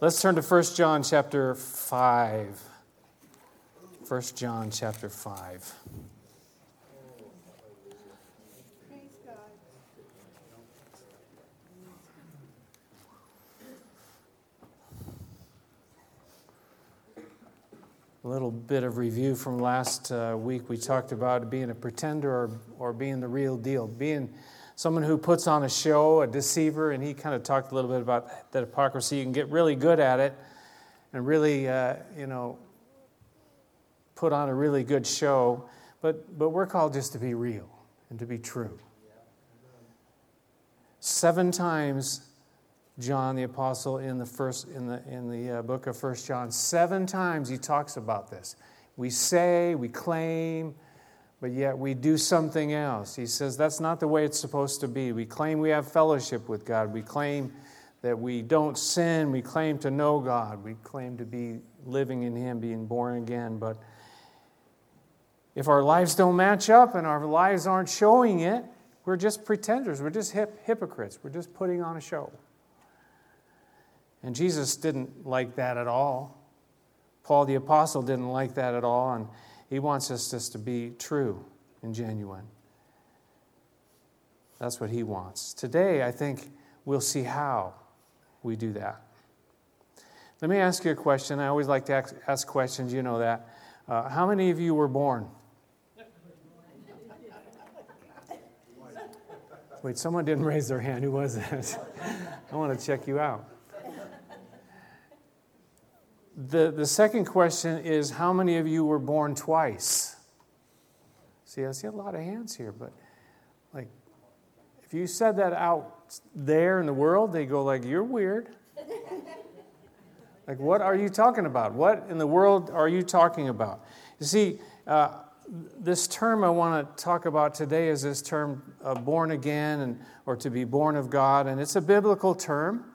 Let's turn to 1 John chapter 5. 1 John chapter 5. A little bit of review from last uh, week. We talked about being a pretender or, or being the real deal, being someone who puts on a show, a deceiver, and he kind of talked a little bit about that hypocrisy. You can get really good at it and really, uh, you know, put on a really good show, but, but we're called just to be real and to be true. Seven times, John the apostle in the first in the in the uh, book of First John, seven times he talks about this. We say, we claim, but yet we do something else. He says that's not the way it's supposed to be. We claim we have fellowship with God. We claim that we don't sin. We claim to know God. We claim to be living in Him, being born again. But if our lives don't match up and our lives aren't showing it, we're just pretenders. We're just hip- hypocrites. We're just putting on a show. And Jesus didn't like that at all. Paul the Apostle didn't like that at all. And he wants us just to be true and genuine. That's what he wants. Today, I think we'll see how we do that. Let me ask you a question. I always like to ask questions, you know that. Uh, how many of you were born? Wait, someone didn't raise their hand. Who was it? I want to check you out. The, the second question is how many of you were born twice? See, I see a lot of hands here, but like, if you said that out there in the world, they go like, "You're weird." like, what are you talking about? What in the world are you talking about? You see, uh, this term I want to talk about today is this term uh, "born again" and or to be born of God, and it's a biblical term.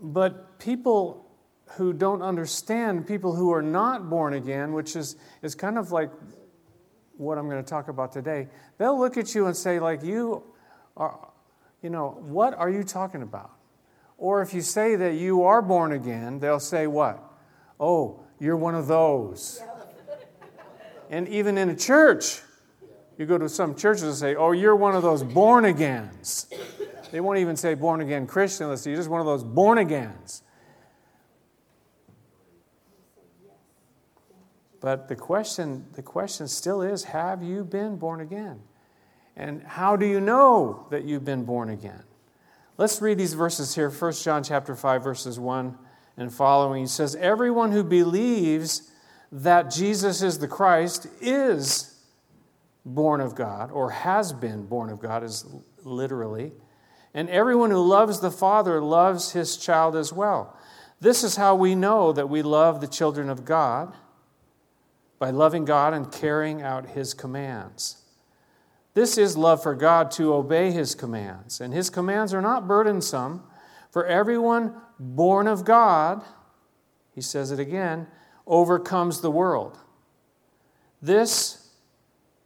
But people who don't understand, people who are not born again, which is, is kind of like what I'm going to talk about today, they'll look at you and say, like, you are, you know, what are you talking about? Or if you say that you are born again, they'll say, what? Oh, you're one of those. and even in a church, you go to some churches and say, oh, you're one of those born agains. They won't even say born again Christian unless you're just one of those born agains. But the question, the question still is have you been born again? And how do you know that you've been born again? Let's read these verses here. 1 John chapter 5, verses 1 and following. Says, Everyone who believes that Jesus is the Christ is born of God, or has been born of God, is literally. And everyone who loves the Father loves his child as well. This is how we know that we love the children of God by loving God and carrying out his commands. This is love for God to obey his commands. And his commands are not burdensome, for everyone born of God, he says it again, overcomes the world. This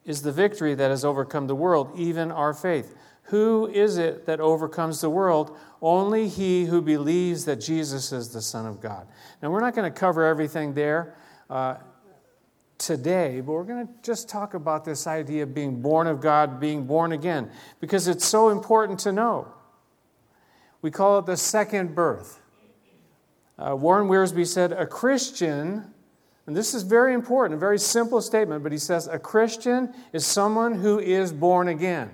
is the victory that has overcome the world, even our faith. Who is it that overcomes the world? Only he who believes that Jesus is the Son of God. Now, we're not going to cover everything there uh, today, but we're going to just talk about this idea of being born of God, being born again, because it's so important to know. We call it the second birth. Uh, Warren Wiersbe said, A Christian, and this is very important, a very simple statement, but he says, A Christian is someone who is born again.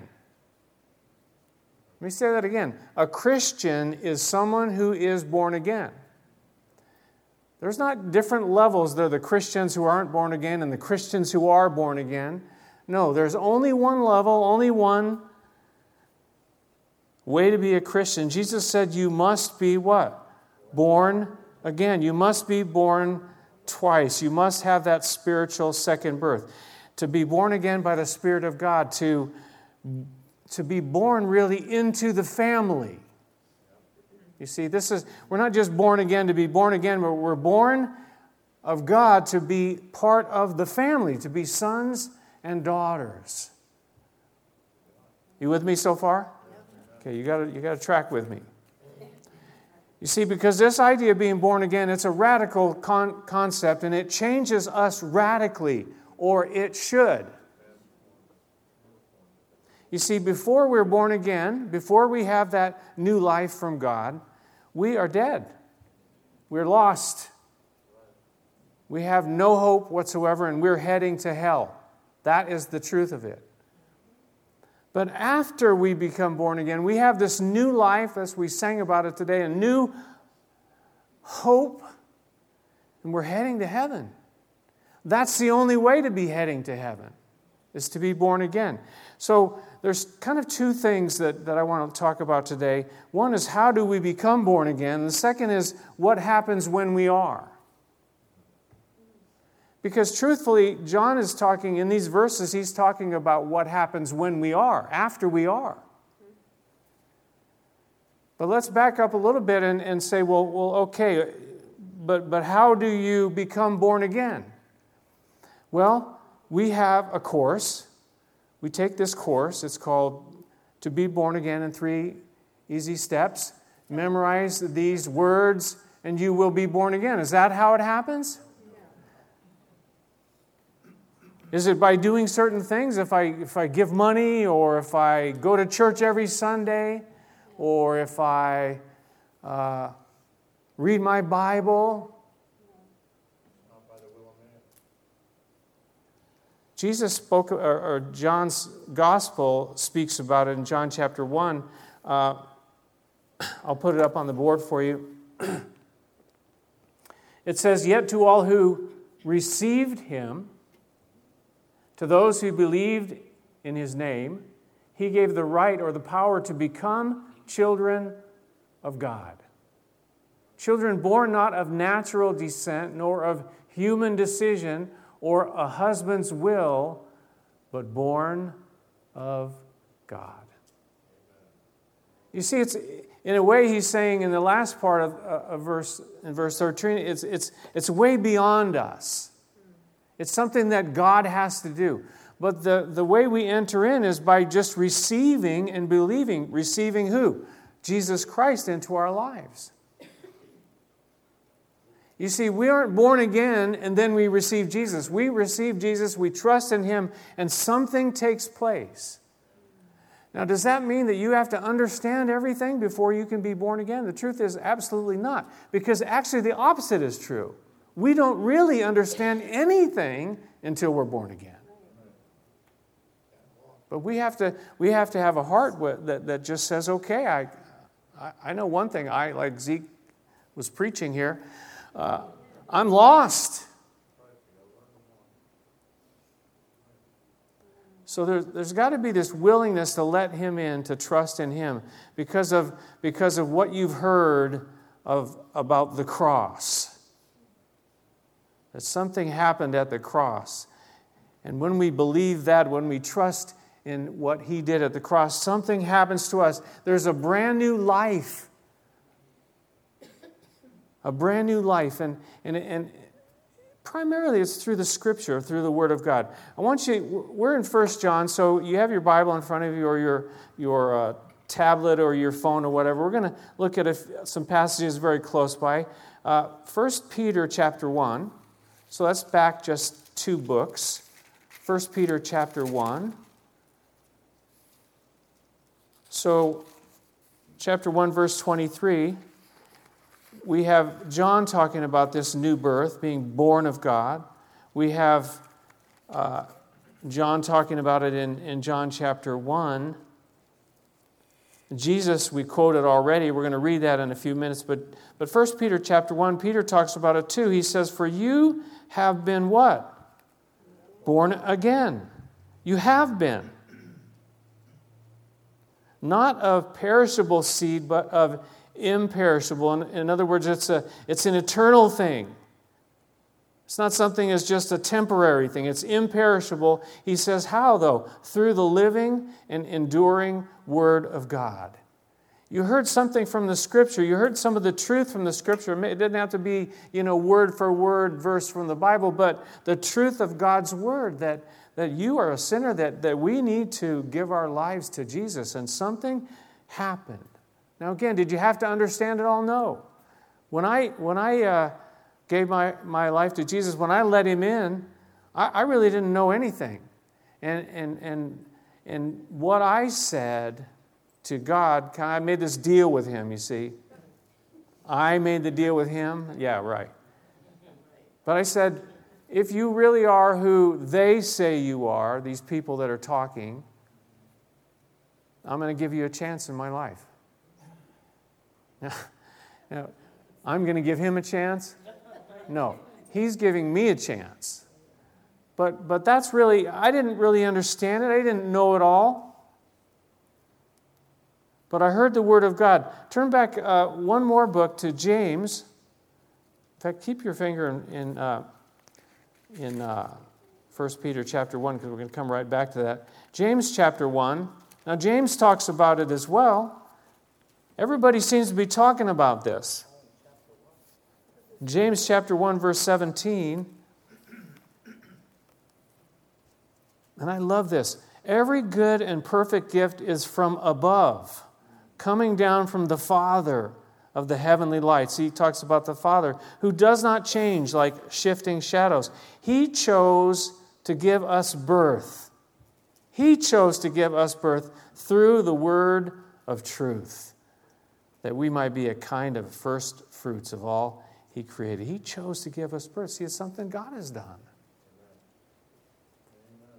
Let me say that again. A Christian is someone who is born again. There's not different levels. There are the Christians who aren't born again and the Christians who are born again. No, there's only one level, only one way to be a Christian. Jesus said you must be what? Born again. You must be born twice. You must have that spiritual second birth. To be born again by the Spirit of God, to to be born really into the family. You see, this is, we're not just born again to be born again, but we're born of God to be part of the family, to be sons and daughters. You with me so far? Okay, you gotta, you got to track with me. You see, because this idea of being born again, it's a radical con- concept and it changes us radically, or it should. You see, before we're born again, before we have that new life from God, we are dead. We're lost. We have no hope whatsoever, and we're heading to hell. That is the truth of it. But after we become born again, we have this new life, as we sang about it today, a new hope, and we're heading to heaven. That's the only way to be heading to heaven, is to be born again. So there's kind of two things that, that I want to talk about today. One is how do we become born again? And the second is what happens when we are. Because truthfully, John is talking in these verses, he's talking about what happens when we are, after we are. But let's back up a little bit and, and say, well, well, okay, but, but how do you become born again? Well, we have a course we take this course. It's called To Be Born Again in Three Easy Steps. Memorize these words, and you will be born again. Is that how it happens? Is it by doing certain things? If I, if I give money, or if I go to church every Sunday, or if I uh, read my Bible, Jesus spoke, or, or, John's gospel speaks about it in John chapter 1. Uh, I'll put it up on the board for you. it says, Yet to all who received him, to those who believed in his name, he gave the right or the power to become children of God. Children born not of natural descent, nor of human decision or a husband's will, but born of God. You see, it's in a way he's saying in the last part of, uh, of verse in verse 13, it's, it's, it's way beyond us. It's something that God has to do. But the, the way we enter in is by just receiving and believing. Receiving who? Jesus Christ into our lives. You see, we aren't born again and then we receive Jesus. We receive Jesus, we trust in Him, and something takes place. Now, does that mean that you have to understand everything before you can be born again? The truth is, absolutely not. Because actually, the opposite is true. We don't really understand anything until we're born again. But we have to, we have, to have a heart that, that just says, okay, I, I, I know one thing. I, like Zeke was preaching here, uh, I'm lost. So there, there's got to be this willingness to let Him in, to trust in Him, because of, because of what you've heard of, about the cross. That something happened at the cross. And when we believe that, when we trust in what He did at the cross, something happens to us. There's a brand new life a brand new life. And, and, and primarily it's through the scripture, through the word of God. I want you, we're in First John, so you have your Bible in front of you or your, your uh, tablet or your phone or whatever. We're going to look at a, some passages very close by. Uh, 1 Peter chapter 1. So let's back just two books. 1 Peter chapter 1. So, chapter 1, verse 23 we have John talking about this new birth, being born of God. We have uh, John talking about it in, in John chapter 1. Jesus, we quoted already. We're going to read that in a few minutes. But, but 1 Peter chapter 1, Peter talks about it too. He says, For you have been what? Born again. You have been. Not of perishable seed, but of imperishable. In, other words, it's, a, it's an eternal thing. It's not something that's just a temporary thing, it's imperishable. He says, How though? Through the living and enduring Word of God. You heard something from the scripture. You heard some of the truth from the scripture. It didn't have to be, you know, word for word verse from the Bible, but the truth of God's word that, that you are a sinner, that, that we need to give our lives to Jesus. And something happened. Now, again, did you have to understand it all? No. When I, when I uh, gave my, my life to Jesus, when I let him in, I, I really didn't know anything. And, and, and, and what I said to God, I made this deal with him, you see. I made the deal with him. Yeah, right. But I said, if you really are who they say you are, these people that are talking, I'm going to give you a chance in my life. Now, I'm going to give him a chance? No. He's giving me a chance. But, but that's really, I didn't really understand it. I didn't know it all. But I heard the word of God. Turn back uh, one more book to James. In fact, keep your finger in, in, uh, in uh, 1 Peter chapter 1, because we're going to come right back to that. James chapter 1. Now, James talks about it as well. Everybody seems to be talking about this. James chapter 1, verse 17. And I love this. Every good and perfect gift is from above, coming down from the Father of the heavenly lights. He talks about the Father who does not change like shifting shadows. He chose to give us birth. He chose to give us birth through the word of truth, that we might be a kind of first fruits of all He created. He chose to give us birth. See, it's something God has done.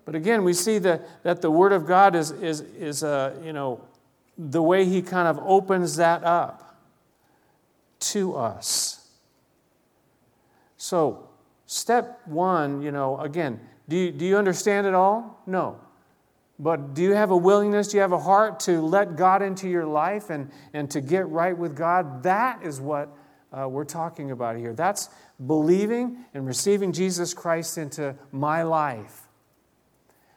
But again, we see that, that the Word of God is, is, is uh, you know, the way He kind of opens that up to us. So, step one, you know, again, do you, do you understand it all? No. But do you have a willingness, do you have a heart to let God into your life and, and to get right with God? That is what uh, we're talking about here. That's believing and receiving Jesus Christ into my life.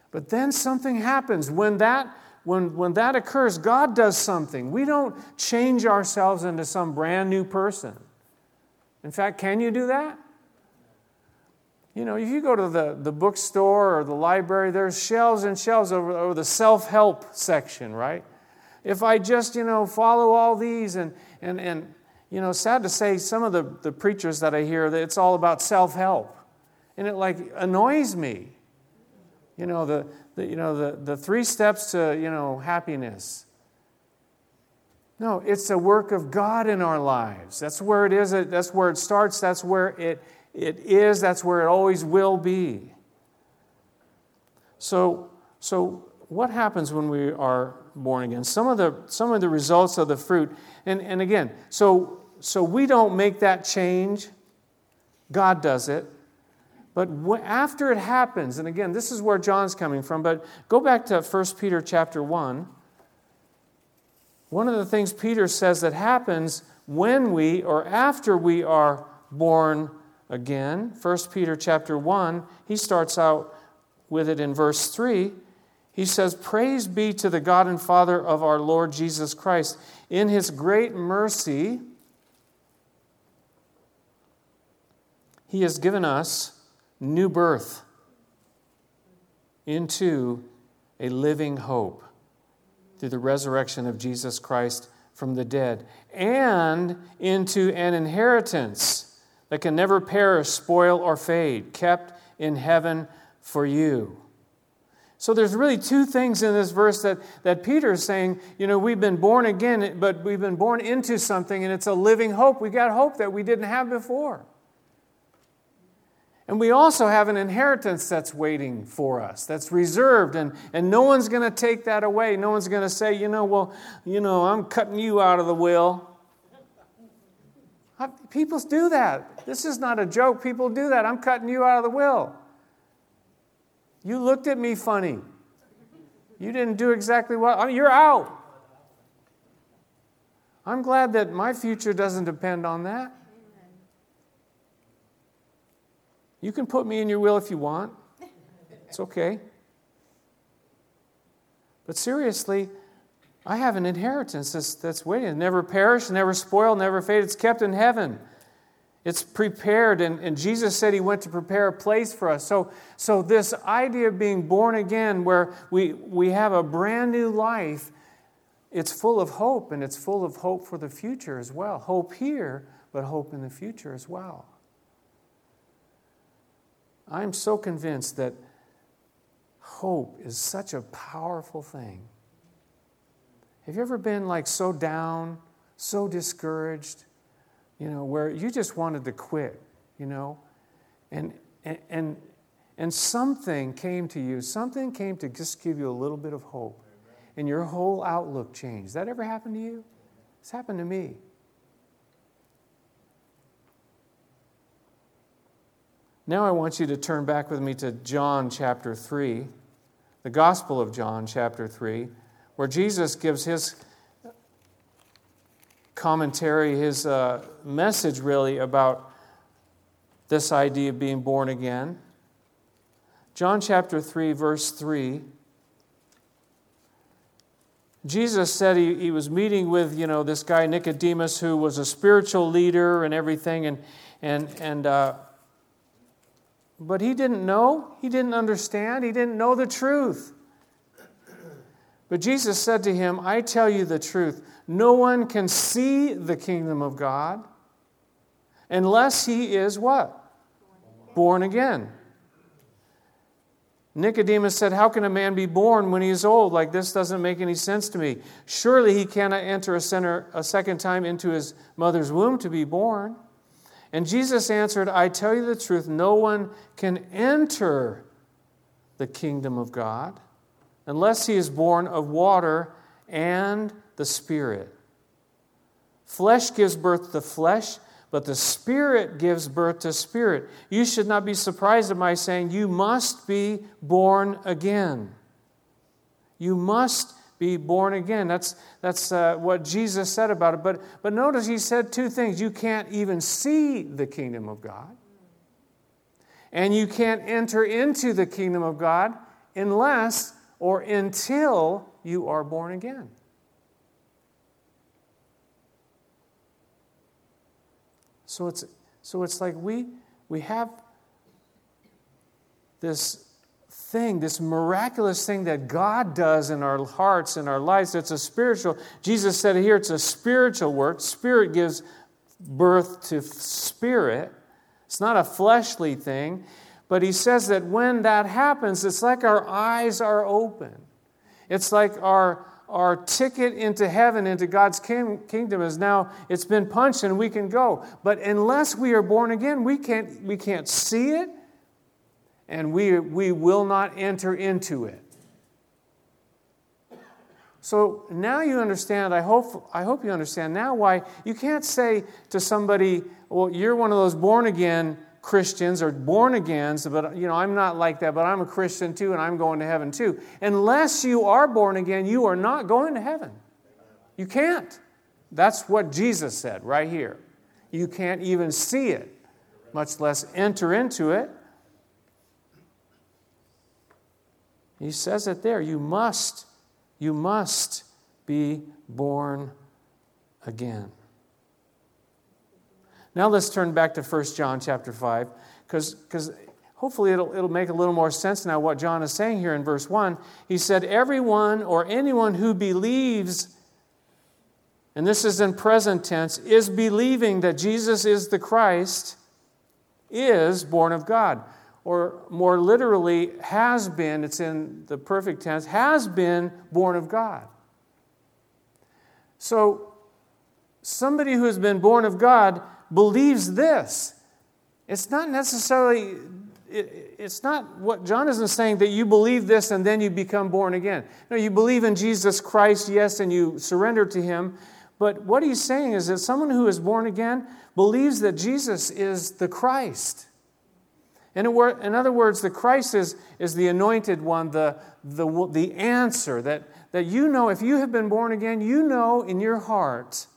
But then something happens. When that, when, when that occurs, God does something. We don't change ourselves into some brand new person. In fact, can you do that? You know, if you go to the, the bookstore or the library, there's shelves and shelves over, over the self help section, right? If I just, you know, follow all these and, and, and you know, sad to say, some of the, the preachers that I hear, it's all about self help. And it like annoys me. You know, the, the, you know the, the three steps to, you know, happiness. No, it's a work of God in our lives. That's where it is. That's where it starts. That's where it, it is, that's where it always will be. So, so what happens when we are born again? Some of the, some of the results of the fruit, and, and again, so, so we don't make that change, God does it. But after it happens, and again, this is where John's coming from, but go back to 1 Peter chapter 1. One of the things Peter says that happens when we or after we are born again. 1 Peter chapter 1, he starts out with it in verse 3. He says, Praise be to the God and Father of our Lord Jesus Christ. In his great mercy, he has given us new birth into a living hope through the resurrection of Jesus Christ from the dead and into an inheritance that can never perish, spoil, or fade, kept in heaven for you. So there's really two things in this verse that, that Peter is saying, you know, we've been born again, but we've been born into something, and it's a living hope. We got hope that we didn't have before. And we also have an inheritance that's waiting for us, that's reserved, and, and no one's going to take that away. No one's going to say, you know, well, you know, I'm cutting you out of the will. People do that. This is not a joke. People do that. I'm cutting you out of the will. You looked at me funny. You didn't do exactly what I mean, you're out. I'm glad that my future doesn't depend on that. You can put me in your will if you want. It's okay. But seriously, I have an inheritance that's, that's waiting. never perish, never spoil, never fade. It's kept in heaven. It's prepared, and, and Jesus said he went to prepare a place for us. So, so this idea of being born again, where we, we have a brand new life, it's full of hope, and it's full of hope for the future as well. Hope here, but hope in the future as well. I'm so convinced that hope is such a powerful thing. Have you ever been like so down, so discouraged, you know, where you just wanted to quit, you know? And, and, and, something came to you, something came to just give you a little bit of hope and your whole outlook changed. That ever happened to you? It's happened to me. Now I want you to turn back with me to John chapter 3, the Gospel of John chapter 3, where Jesus gives his commentary, his uh, message really about this idea of being born again. John chapter 3, verse 3. Jesus said he, he was meeting with, you know, this guy Nicodemus who was a spiritual leader and everything, and, and, and uh, but he didn't know, he didn't understand, he didn't know the truth. But Jesus said to him, I tell you the truth. No one can see the kingdom of God unless he is what? Born again. Nicodemus said, How can a man be born when he is old? Like this doesn't make any sense to me. Surely he cannot enter a, center, a second time into his mother's womb to be born. And Jesus answered, I tell you the truth, no one can enter the kingdom of God unless he is born of water and the Spirit. Flesh gives birth to flesh, but the Spirit gives birth to spirit. You should not be surprised at my saying, You must be born again. You must be born again. That's, that's uh, what Jesus said about it. But, but notice he said two things. You can't even see the kingdom of God, and you can't enter into the kingdom of God unless or until you are born again. So it's, so it's like we, we have this thing, this miraculous thing that God does in our hearts, in our lives. It's a spiritual, Jesus said here, it's a spiritual work. Spirit gives birth to spirit. It's not a fleshly thing. But he says that when that happens, it's like our eyes are open. It's like our our ticket into heaven, into God's kingdom is now, it's been punched and we can go. But unless we are born again, we can't, we can't see it and we, we will not enter into it. So now you understand, I hope, I hope you understand now why you can't say to somebody, well, you're one of those born again Christians or born agains, but you know, I'm not like that, but I'm a Christian too, and I'm going to heaven too. Unless you are born again, you are not going to heaven. You can't. That's what Jesus said right here. You can't even see it, much less enter into it. He says it there. You must, you must be born again. Now let's turn back to 1 John chapter 5, because hopefully it'll, it'll make a little more sense now what John is saying here in verse 1. He said, Everyone or anyone who believes, and this is in present tense, is believing that Jesus is the Christ, is born of God. Or more literally, has been, it's in the perfect tense, has been born of God. So, somebody who has been born of God believes this. It's not necessarily, it, it's not what John isn't saying that you believe this and then you become born again. No, you believe in Jesus Christ, yes, and you surrender to him. But what he's saying is that someone who is born again believes that Jesus is the Christ. In, other words, the Christ is, is the anointed one, the, the, the answer that, that you know, if you have been born again, you know in your heart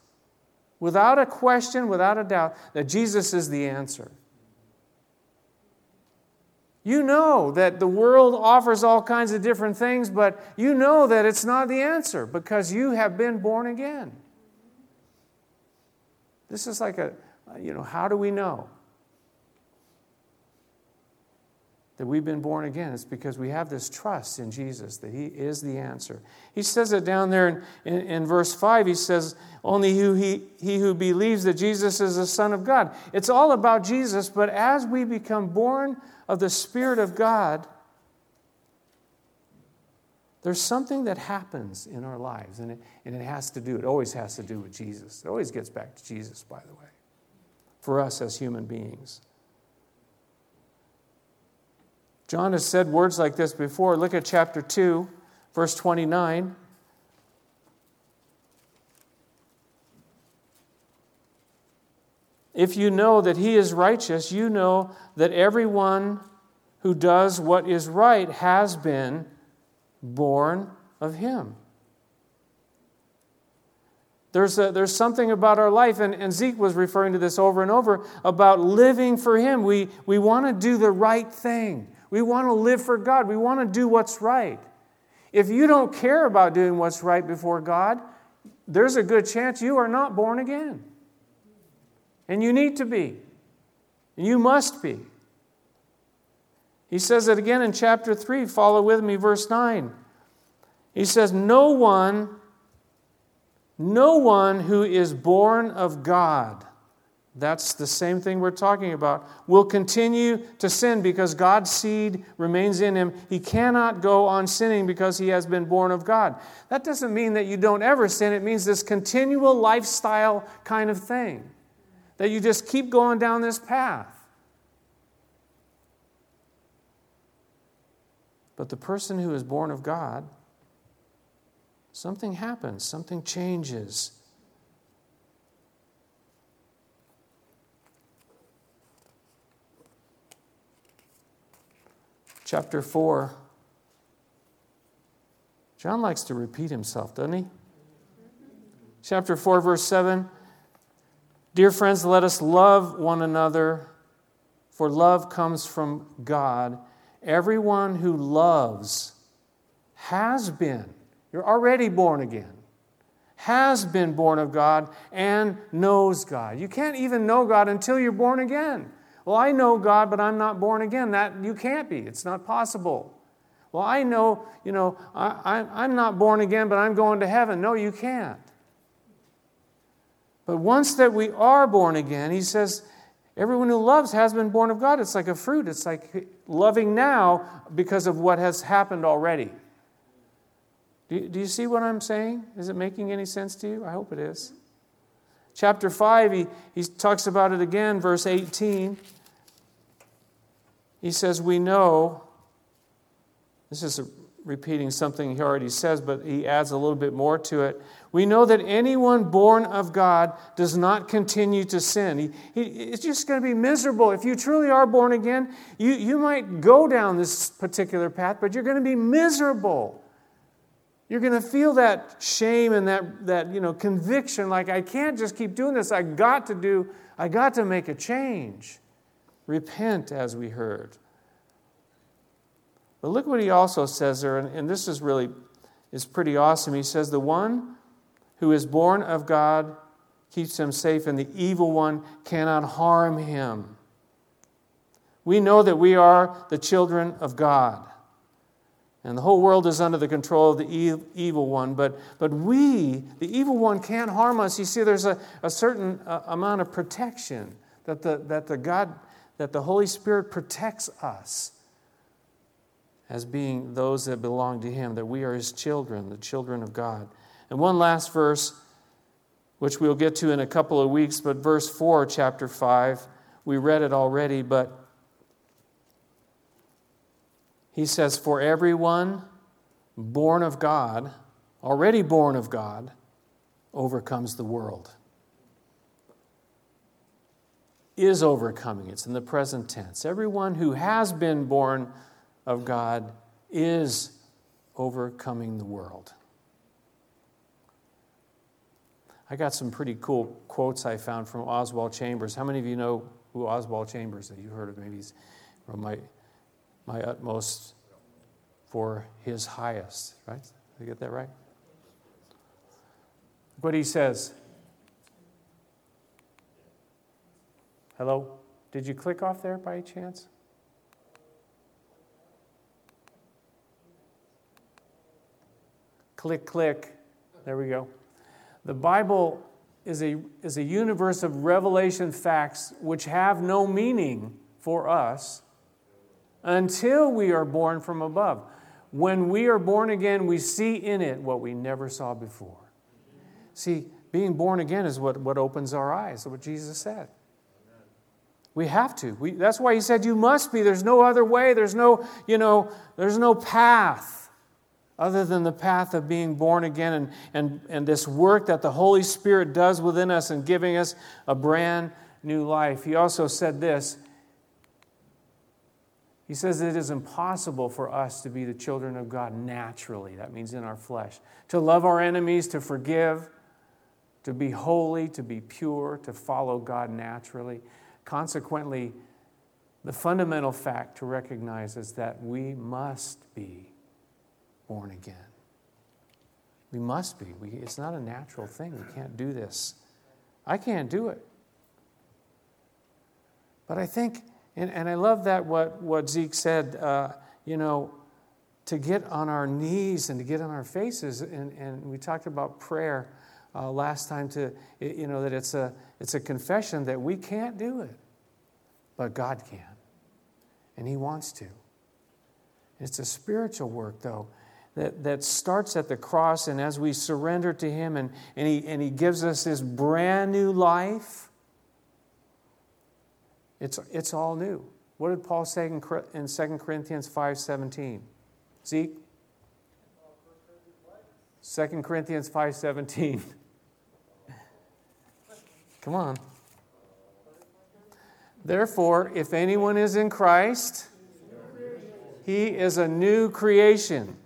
without a question, without a doubt, that Jesus is the answer. You know that the world offers all kinds of different things, but you know that it's not the answer because you have been born again. This is like a, you know, how do we know? That we've been born again. It's because we have this trust in Jesus that He is the answer. He says it down there in, in, in, verse 5. He says, Only who he, he who believes that Jesus is the Son of God. It's all about Jesus, but as we become born of the Spirit of God, there's something that happens in our lives, and it, and it has to do, it always has to do with Jesus. It always gets back to Jesus, by the way, for us as human beings. John has said words like this before. Look at chapter 2, verse 29. If you know that he is righteous, you know that everyone who does what is right has been born of him. There's, a, there's something about our life, and, and Zeke was referring to this over and over about living for Him. We, we want to do the right thing. We want to live for God. We want to do what's right. If you don't care about doing what's right before God, there's a good chance you are not born again. And you need to be. And you must be. He says it again in chapter 3. Follow with me, verse 9. He says, No one, no one who is born of God that's the same thing we're talking about. Will continue to sin because God's seed remains in him. He cannot go on sinning because he has been born of God. That doesn't mean that you don't ever sin, it means this continual lifestyle kind of thing. That you just keep going down this path. But the person who is born of God, something happens, something changes. Chapter 4. John likes to repeat himself, doesn't he? Chapter 4, verse 7. Dear friends, let us love one another, for love comes from God. Everyone who loves has been, you're already born again, has been born of God and knows God. You can't even know God until you're born again. Well, I know God, but I'm not born again. That you can't be. It's not possible. Well, I know, you know, I, I, am not born again, but I'm going to heaven. No, you can't. But once that we are born again, he says, everyone who loves has been born of God. It's like a fruit. It's like loving now because of what has happened already. Do you, do you see what I'm saying? Is it making any sense to you? I hope it is. Chapter 5, he, he talks about it again, verse 18. He says, We know, this is repeating something he already says, but he adds a little bit more to it. We know that anyone born of God does not continue to sin. He, he, it's just going to be miserable. If you truly are born again, you, you might go down this particular path, but you're going to be miserable. You're going to feel that shame and that, that you know, conviction like, I can't just keep doing this. I got to do, I got to make a change. Repent, as we heard. But look what he also says there, and, and this is really is pretty awesome. He says, The one who is born of God keeps him safe, and the evil one cannot harm him. We know that we are the children of God. And the whole world is under the control of the evil one. But, but we, the evil one, can't harm us. You see, there's a, a certain uh, amount of protection that the, that the God that the Holy Spirit protects us as being those that belong to Him, that we are His children, the children of God. And one last verse, which we'll get to in a couple of weeks, but verse 4, chapter 5, we read it already, but he says, For everyone born of God, already born of God, overcomes the world is overcoming. It's in the present tense. Everyone who has been born of God is overcoming the world. I got some pretty cool quotes I found from Oswald Chambers. How many of you know who Oswald Chambers is? You've heard of maybe he's from my, my utmost for his highest, right? Did I get that right? What he says Hello? Did you click off there by chance? Click, click. There we go. The Bible is a, is a universe of revelation facts which have no meaning for us until we are born from above. When we are born again, we see in it what we never saw before. See, being born again is what, what opens our eyes, what Jesus said. We have to. We, that's why he said you must be. There's no other way. There's no, you know, there's no path other than the path of being born again and, and, and this work that the Holy Spirit does within us and giving us a brand new life. He also said this. He says it is impossible for us to be the children of God naturally. That means in our flesh. To love our enemies, to forgive, to be holy, to be pure, to follow God naturally. Consequently, the fundamental fact to recognize is that we must be born again. We must be. We, it's not a natural thing. We can't do this. I can't do it. But I think, and, and I love that what, what Zeke said, uh, you know, to get on our knees and to get on our faces. And, and we talked about prayer uh, last time to, you know, that it's a, it's a confession that we can't do it, but God can. And He wants to. It's a spiritual work, though, that, that starts at the cross, and as we surrender to Him and, and, he, and He gives us this brand new life, it's, it's all new. What did Paul say in, in 2 Corinthians 5.17? Zeke? 2 Corinthians 5.17. Come on. Therefore, if anyone is in Christ, he is a new creation.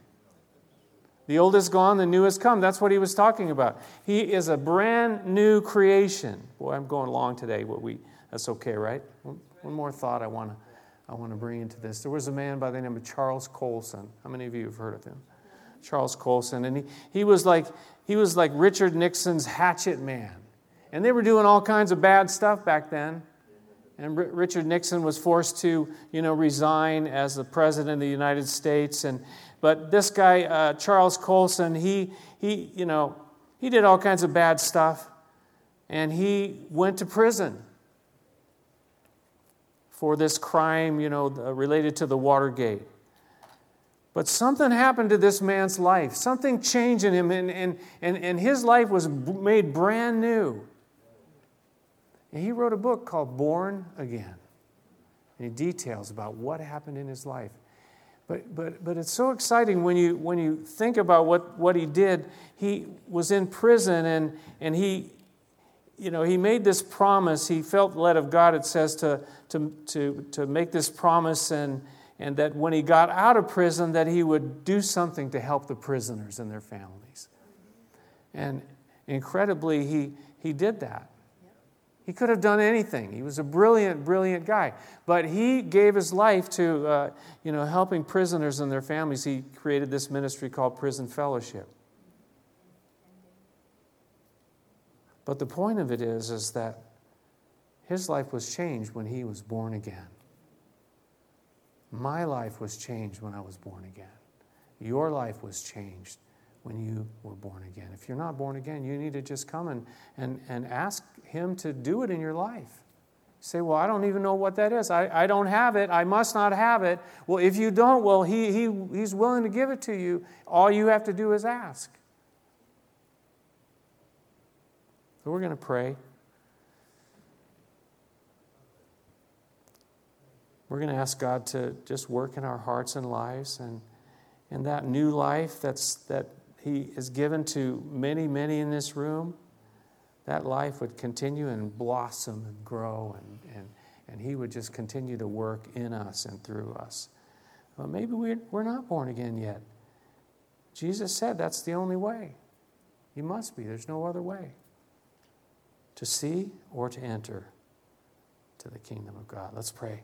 The old is gone, the new has come. That's what he was talking about. He is a brand new creation. Boy, I'm going long today. What we that's okay, right? One, one more thought I want to I want to bring into this. There was a man by the name of Charles Colson. How many of you have heard of him? Charles Colson, and he, he was like he was like Richard Nixon's hatchet man. And they were doing all kinds of bad stuff back then. And R- Richard Nixon was forced to, you know, resign as the president of the United States. And but this guy, uh, Charles Colson, he, he, you know, he did all kinds of bad stuff. And he went to prison for this crime, you know, related to the Watergate. But something happened to this man's life. Something changed in him, and, and, and, and his life was made brand new. And he wrote a book called Born Again. And he details about what happened in his life. But, but, but it's so exciting when you, when you think about what, what he did. He was in prison and, and he, you know, he made this promise. He felt led of God, it says, to, to, to, to make this promise and, and that when he got out of prison that he would do something to help the prisoners and their families. And incredibly, he, he did that. He could have done anything. He was a brilliant, brilliant guy. But he gave his life to, uh, you know, helping prisoners and their families. He created this ministry called Prison Fellowship. But the point of it is, is that his life was changed when he was born again. My life was changed when I was born again. Your life was changed when you were born again. If you're not born again, you need to just come and, and, and ask Him to do it in your life. say, Well, I don't even know what that is. I, I don't have it. I must not have it. Well, if you don't, well, he, he, He's willing to give it to you. All you have to do is ask. So we're going to pray. We're going to ask God to just work in our hearts and lives and, and that new life that's, that he is given to many, many in this room, that life would continue and blossom and grow, and, and, and He would just continue to work in us and through us. Well, maybe we're, we're not born again yet. Jesus said that's the only way. You must be, there's no other way to see or to enter to the kingdom of God. Let's pray.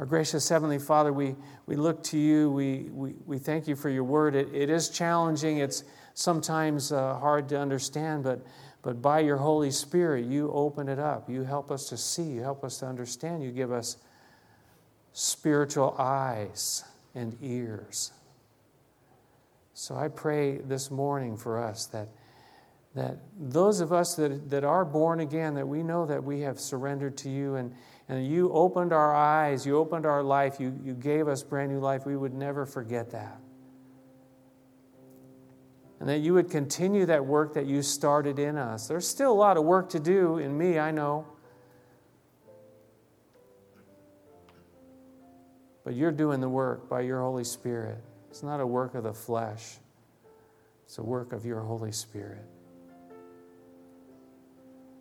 Our gracious Heavenly Father, we, we look to you. We, we, we thank you for your word. It, it is challenging, it's sometimes uh, hard to understand, but, but by your Holy Spirit, you open it up. You help us to see, you help us to understand. You give us spiritual eyes and ears So I pray this morning for us that, that those of us that, that are born again, that we know that we have surrendered to you and, and you opened our eyes, you opened our life, you, you gave us brand new life, we would never forget that. And that you would continue that work that you started in us. There's still a lot of work to do in me, I know. But you're doing the work by your Holy Spirit. It's not a work of the flesh, it's a work of your Holy Spirit.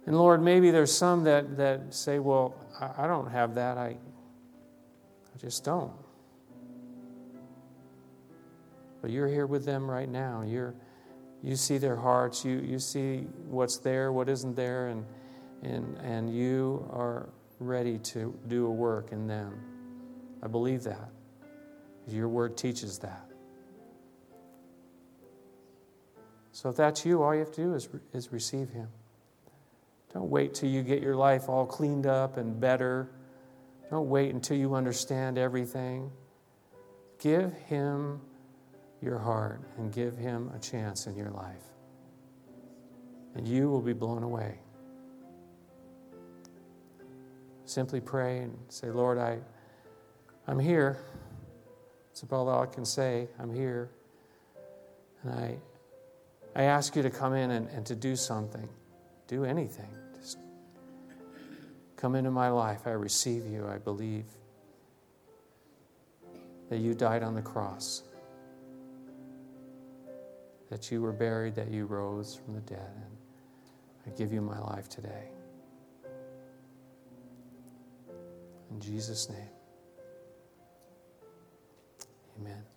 And Lord, maybe there's some that, that say, Well, I, don't have that. I, I just don't. But you're here with them right now. You're, you see their hearts. You, you see what's there, what isn't there, and, and, and you are ready to do a work in them. I believe that. Your word teaches that. So if that's you, all you have to do is, is receive Him. Don't wait till you get your life all cleaned up and better. Don't wait until you understand everything. Give Him your heart and give Him a chance in your life. And you will be blown away. Simply pray and say, Lord, I, I'm here. That's about all I can say. I'm here. And I, I ask you to come in and, and to do something. Do anything. Come into my life. I receive you. I believe that you died on the cross, that you were buried, that you rose from the dead. And I give you my life today. In Jesus' name. Amen.